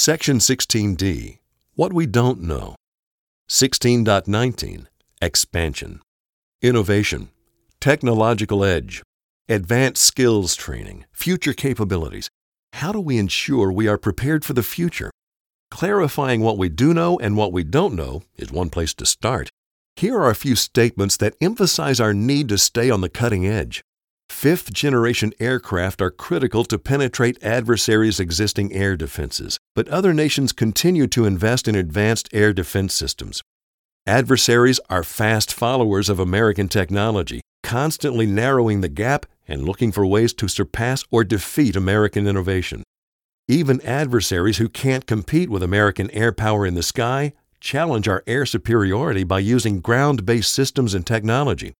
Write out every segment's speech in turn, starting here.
Section 16D What We Don't Know. 16.19 Expansion. Innovation. Technological edge. Advanced skills training. Future capabilities. How do we ensure we are prepared for the future? Clarifying what we do know and what we don't know is one place to start. Here are a few statements that emphasize our need to stay on the cutting edge. Fifth generation aircraft are critical to penetrate adversaries' existing air defenses, but other nations continue to invest in advanced air defense systems. Adversaries are fast followers of American technology, constantly narrowing the gap and looking for ways to surpass or defeat American innovation. Even adversaries who can't compete with American air power in the sky challenge our air superiority by using ground based systems and technology.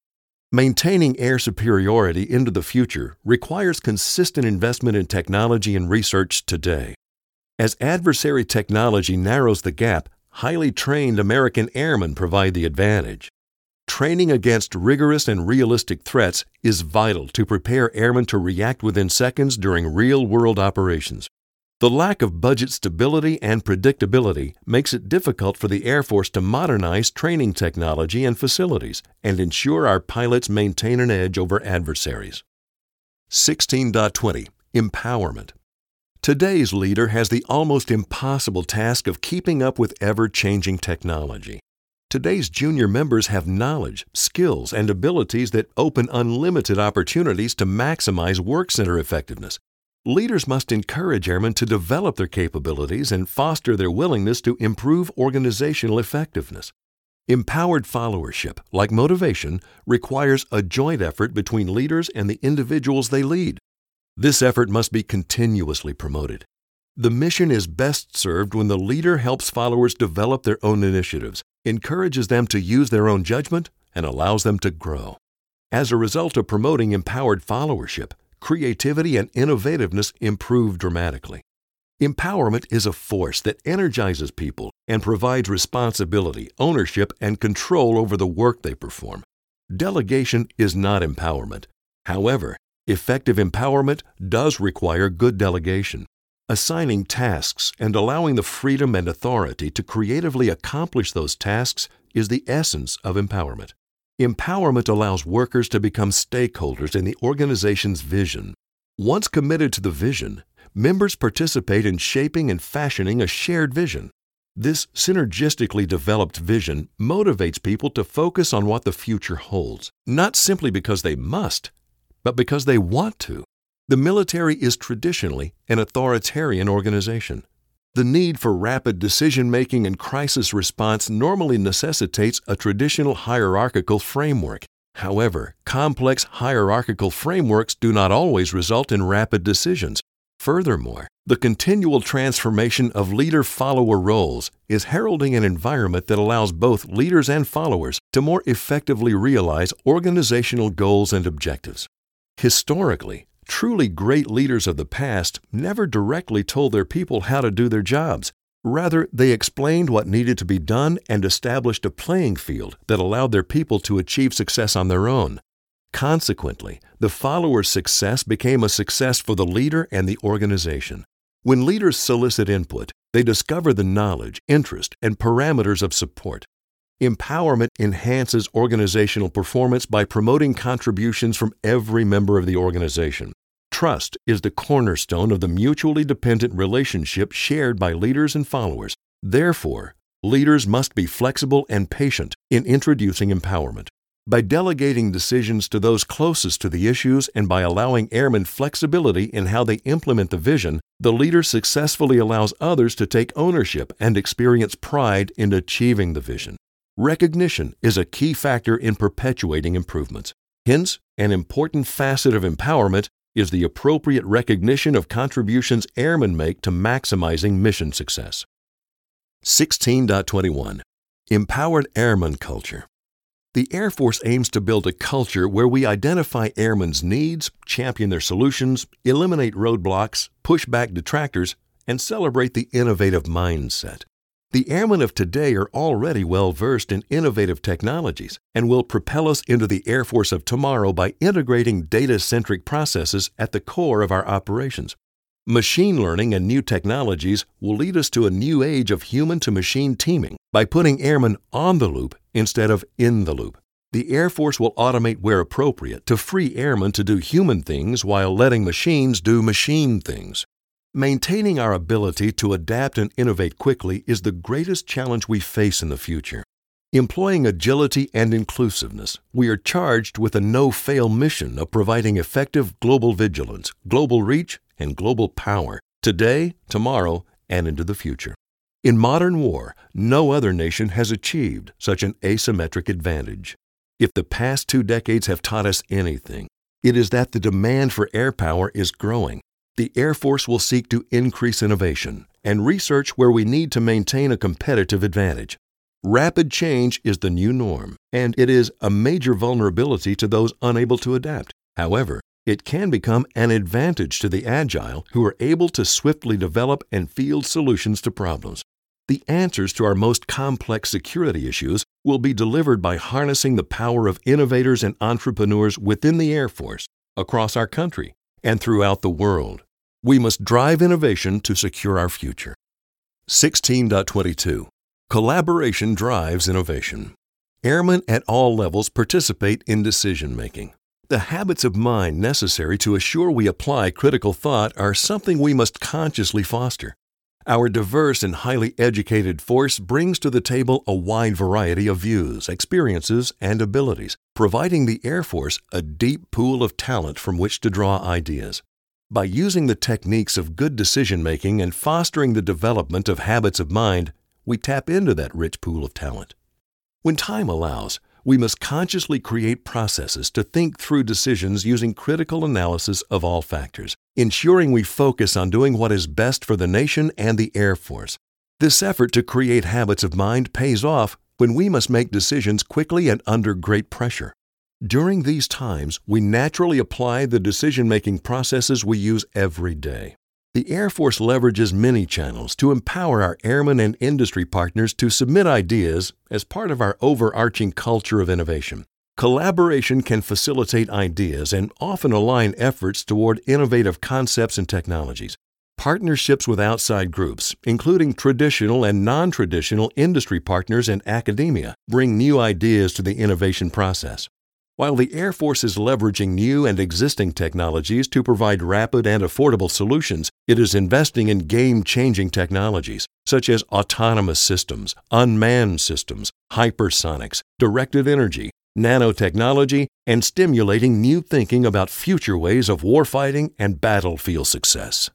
Maintaining air superiority into the future requires consistent investment in technology and research today. As adversary technology narrows the gap, highly trained American airmen provide the advantage. Training against rigorous and realistic threats is vital to prepare airmen to react within seconds during real world operations. The lack of budget stability and predictability makes it difficult for the Air Force to modernize training technology and facilities and ensure our pilots maintain an edge over adversaries. 16.20 Empowerment. Today's leader has the almost impossible task of keeping up with ever changing technology. Today's junior members have knowledge, skills, and abilities that open unlimited opportunities to maximize work center effectiveness Leaders must encourage airmen to develop their capabilities and foster their willingness to improve organizational effectiveness. Empowered followership, like motivation, requires a joint effort between leaders and the individuals they lead. This effort must be continuously promoted. The mission is best served when the leader helps followers develop their own initiatives, encourages them to use their own judgment, and allows them to grow. As a result of promoting empowered followership, creativity and innovativeness improve dramatically. Empowerment is a force that energizes people and provides responsibility, ownership, and control over the work they perform. Delegation is not empowerment. However, effective empowerment does require good delegation. Assigning tasks and allowing the freedom and authority to creatively accomplish those tasks is the essence of empowerment. Empowerment allows workers to become stakeholders in the organization's vision. Once committed to the vision, members participate in shaping and fashioning a shared vision. This synergistically developed vision motivates people to focus on what the future holds, not simply because they must, but because they want to. The military is traditionally an authoritarian organization. The need for rapid decision making and crisis response normally necessitates a traditional hierarchical framework. However, complex hierarchical frameworks do not always result in rapid decisions. Furthermore, the continual transformation of leader follower roles is heralding an environment that allows both leaders and followers to more effectively realize organizational goals and objectives. Historically, Truly great leaders of the past never directly told their people how to do their jobs. Rather, they explained what needed to be done and established a playing field that allowed their people to achieve success on their own. Consequently, the follower's success became a success for the leader and the organization. When leaders solicit input, they discover the knowledge, interest, and parameters of support. Empowerment enhances organizational performance by promoting contributions from every member of the organization. Trust is the cornerstone of the mutually dependent relationship shared by leaders and followers. Therefore, leaders must be flexible and patient in introducing empowerment. By delegating decisions to those closest to the issues and by allowing airmen flexibility in how they implement the vision, the leader successfully allows others to take ownership and experience pride in achieving the vision. Recognition is a key factor in perpetuating improvements. Hence, an important facet of empowerment is the appropriate recognition of contributions airmen make to maximizing mission success. 16.21 Empowered Airmen Culture The Air Force aims to build a culture where we identify airmen's needs, champion their solutions, eliminate roadblocks, push back detractors, and celebrate the innovative mindset. The airmen of today are already well versed in innovative technologies and will propel us into the Air Force of tomorrow by integrating data centric processes at the core of our operations. Machine learning and new technologies will lead us to a new age of human to machine teaming by putting airmen on the loop instead of in the loop. The Air Force will automate where appropriate to free airmen to do human things while letting machines do machine things. Maintaining our ability to adapt and innovate quickly is the greatest challenge we face in the future. Employing agility and inclusiveness, we are charged with a no fail mission of providing effective global vigilance, global reach, and global power today, tomorrow, and into the future. In modern war, no other nation has achieved such an asymmetric advantage. If the past two decades have taught us anything, it is that the demand for air power is growing. The Air Force will seek to increase innovation and research where we need to maintain a competitive advantage. Rapid change is the new norm, and it is a major vulnerability to those unable to adapt. However, it can become an advantage to the agile who are able to swiftly develop and field solutions to problems. The answers to our most complex security issues will be delivered by harnessing the power of innovators and entrepreneurs within the Air Force, across our country, and throughout the world. We must drive innovation to secure our future. 16.22 Collaboration drives innovation. Airmen at all levels participate in decision making. The habits of mind necessary to assure we apply critical thought are something we must consciously foster. Our diverse and highly educated force brings to the table a wide variety of views, experiences, and abilities, providing the Air Force a deep pool of talent from which to draw ideas. By using the techniques of good decision making and fostering the development of habits of mind, we tap into that rich pool of talent. When time allows, we must consciously create processes to think through decisions using critical analysis of all factors, ensuring we focus on doing what is best for the nation and the Air Force. This effort to create habits of mind pays off when we must make decisions quickly and under great pressure. During these times, we naturally apply the decision making processes we use every day. The Air Force leverages many channels to empower our airmen and industry partners to submit ideas as part of our overarching culture of innovation. Collaboration can facilitate ideas and often align efforts toward innovative concepts and technologies. Partnerships with outside groups, including traditional and non traditional industry partners and academia, bring new ideas to the innovation process. While the Air Force is leveraging new and existing technologies to provide rapid and affordable solutions, it is investing in game changing technologies such as autonomous systems, unmanned systems, hypersonics, directed energy, nanotechnology, and stimulating new thinking about future ways of warfighting and battlefield success.